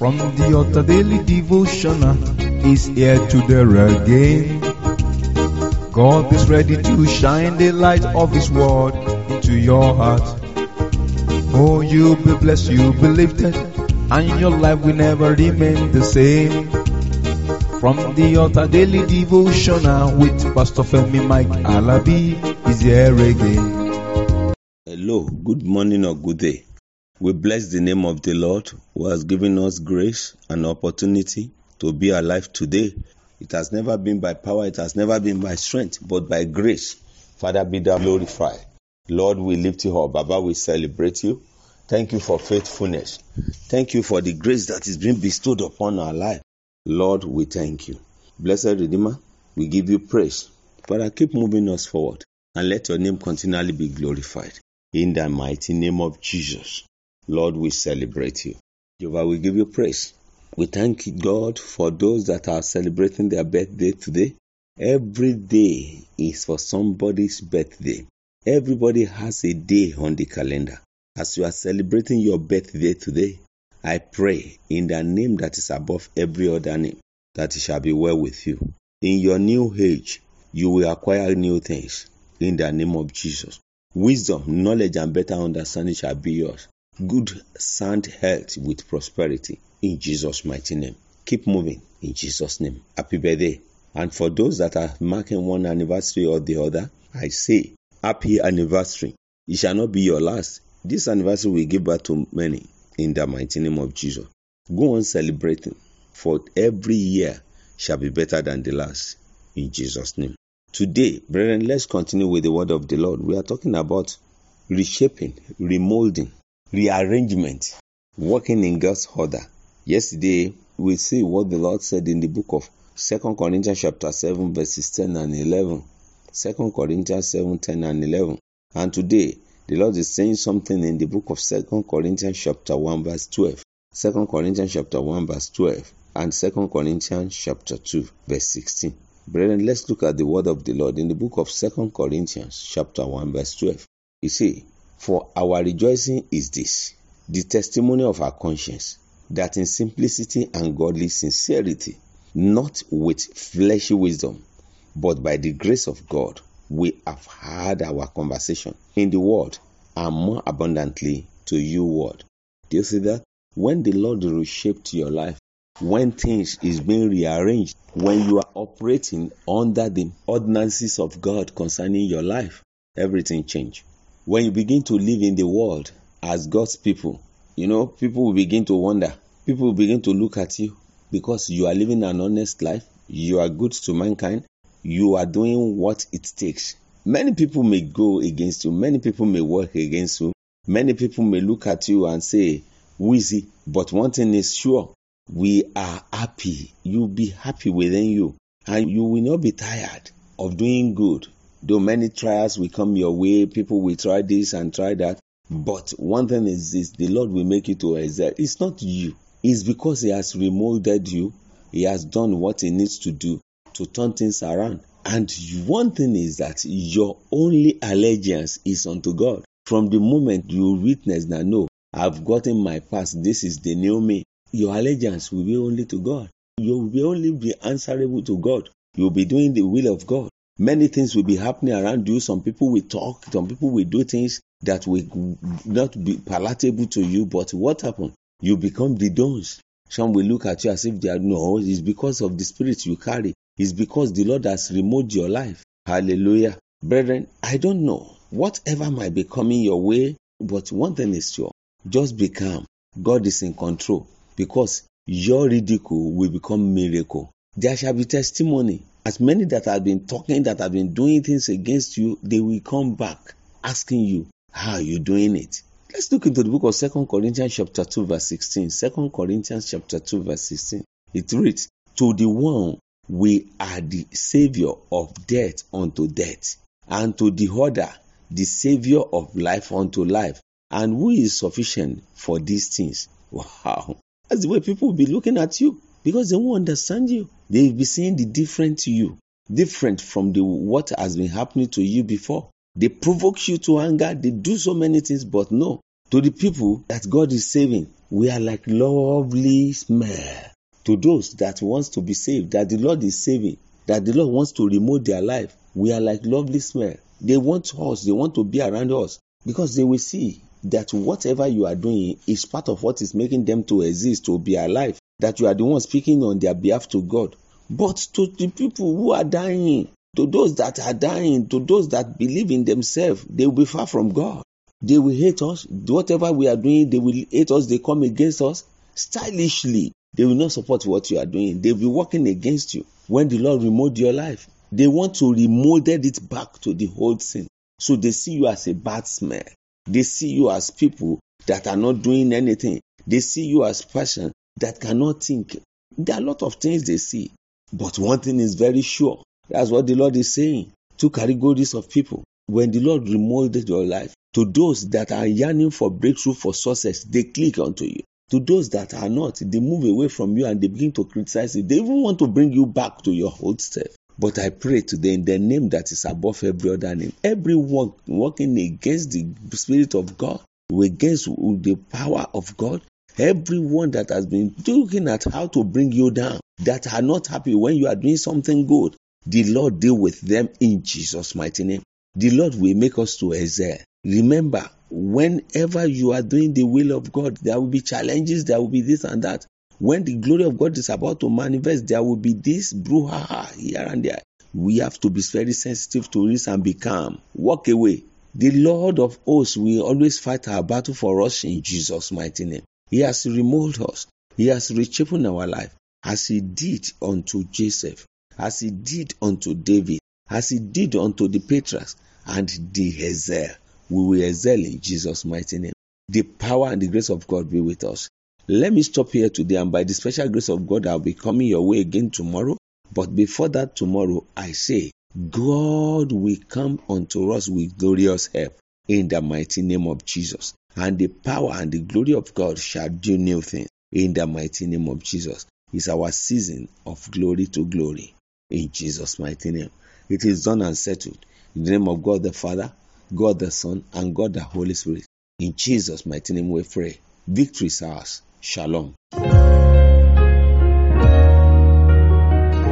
From the altar daily devotional is here to there again. God is ready to shine the light of His word into your heart. Oh, you'll be blessed, you'll be lifted, and your life will never remain the same. From the altar daily devotional with Pastor Femi Mike Alabi is here again. Hello, good morning or good day. We bless the name of the Lord who has given us grace and opportunity to be alive today. It has never been by power, it has never been by strength, but by grace. Father, be thou glorified. Lord, we lift you up. Baba, we celebrate you. Thank you for faithfulness. Thank you for the grace that is being bestowed upon our life. Lord, we thank you. Blessed Redeemer, we give you praise. Father, keep moving us forward and let your name continually be glorified. In the mighty name of Jesus. Lord, we celebrate you. Jehovah, we give you praise. We thank God for those that are celebrating their birthday today. Every day is for somebody's birthday. Everybody has a day on the calendar. As you are celebrating your birthday today, I pray in the name that is above every other name that it shall be well with you. In your new age, you will acquire new things in the name of Jesus. Wisdom, knowledge, and better understanding shall be yours good, sound health with prosperity in Jesus' mighty name. Keep moving in Jesus' name. Happy birthday. And for those that are marking one anniversary or the other, I say, happy anniversary. It shall not be your last. This anniversary will give birth to many in the mighty name of Jesus. Go on celebrating, for every year shall be better than the last in Jesus' name. Today, brethren, let's continue with the word of the Lord. We are talking about reshaping, remolding, rearrangement, working in God's order. Yesterday, we see what the Lord said in the book of Second Corinthians chapter 7, verses 10 and 11. 2 Corinthians 7, 10 and 11. And today, the Lord is saying something in the book of Second Corinthians chapter 1, verse 12. 2 Corinthians chapter 1, verse 12. And 2 Corinthians chapter 2, verse 16. Brethren, let's look at the word of the Lord in the book of 2 Corinthians chapter 1, verse 12. You see, for our rejoicing is this the testimony of our conscience, that in simplicity and godly sincerity, not with fleshy wisdom, but by the grace of God, we have had our conversation in the world and more abundantly to you word. Do you see that? When the Lord reshaped your life, when things is being rearranged, when you are operating under the ordinances of God concerning your life, everything change. When you begin to live in the world as God's people, you know, people will begin to wonder. People will begin to look at you because you are living an honest life, you are good to mankind, you are doing what it takes. Many people may go against you, many people may work against you, many people may look at you and say, Wheezy, but one thing is sure, we are happy. You'll be happy within you, and you will not be tired of doing good. Though many trials will come your way, people will try this and try that. But one thing is this the Lord will make you to excel. It's not you, it's because He has remolded you, He has done what He needs to do to turn things around. And one thing is that your only allegiance is unto God. From the moment you witness that, no, I've gotten my past, this is the new me, your allegiance will be only to God. You will only be answerable to God. You'll be doing the will of God. Many things will be happening around you. Some people will talk, some people will do things that will not be palatable to you. But what happened? You become the dons. Some will look at you as if they are no, it's because of the spirit you carry. It's because the Lord has removed your life. Hallelujah. Brethren, I don't know whatever might be coming your way, but one thing is sure just be calm. God is in control because your ridicule will become miracle. There shall be testimony. As many that have been talking, that have been doing things against you, they will come back asking you, How are you doing it? Let's look into the book of Second Corinthians chapter 2, verse 16. 2 Corinthians chapter 2, verse 16. It reads, To the one we are the savior of death unto death, and to the other the savior of life unto life. And who is sufficient for these things? Wow. That's the way people will be looking at you because they won't understand you. They will be seeing the different to you, different from the what has been happening to you before. They provoke you to anger. They do so many things, but no, To the people that God is saving, we are like lovely smell. To those that wants to be saved, that the Lord is saving, that the Lord wants to remove their life, we are like lovely smell. They want us, they want to be around us because they will see that whatever you are doing is part of what is making them to exist, to be alive, that you are the one speaking on their behalf to God. But to the people who are dying, to those that are dying, to those that believe in themselves, they will be far from God. They will hate us. Whatever we are doing, they will hate us. They come against us stylishly. They will not support what you are doing. They will be working against you. When the Lord removed your life, they want to remolded it back to the old sin. So they see you as a bad smell. They see you as people that are not doing anything. They see you as person that cannot think. There are a lot of things they see. But one thing is very sure. That's what the Lord is saying. Two categories of people. When the Lord remolded your life, to those that are yearning for breakthrough for success, they click onto you. To those that are not, they move away from you and they begin to criticize you. They even want to bring you back to your old self. But I pray today in the name that is above every other name, everyone working against the Spirit of God, against the power of God, everyone that has been looking at how to bring you down, that are not happy when you are doing something good, the Lord deal with them in Jesus' mighty name. The Lord will make us to excel. Remember, whenever you are doing the will of God, there will be challenges, there will be this and that. When the glory of God is about to manifest, there will be this brouhaha here and there. We have to be very sensitive to this and be calm. Walk away. The Lord of hosts will always fight our battle for us in Jesus' mighty name. He has remolded us. He has reshaped our life as he did unto Joseph, as he did unto David, as he did unto the patriarchs and the Ezel. We will excel in Jesus' mighty name. The power and the grace of God be with us. Let me stop here today, and by the special grace of God, I'll be coming your way again tomorrow. But before that, tomorrow, I say, God will come unto us with glorious help in the mighty name of Jesus. And the power and the glory of God shall do new things in the mighty name of Jesus. It's our season of glory to glory in Jesus' mighty name. It is done and settled. In the name of God the Father, God the Son, and God the Holy Spirit. In Jesus' mighty name we pray. Victory is ours. Shalom.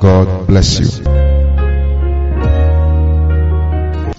God bless you.